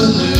balloon.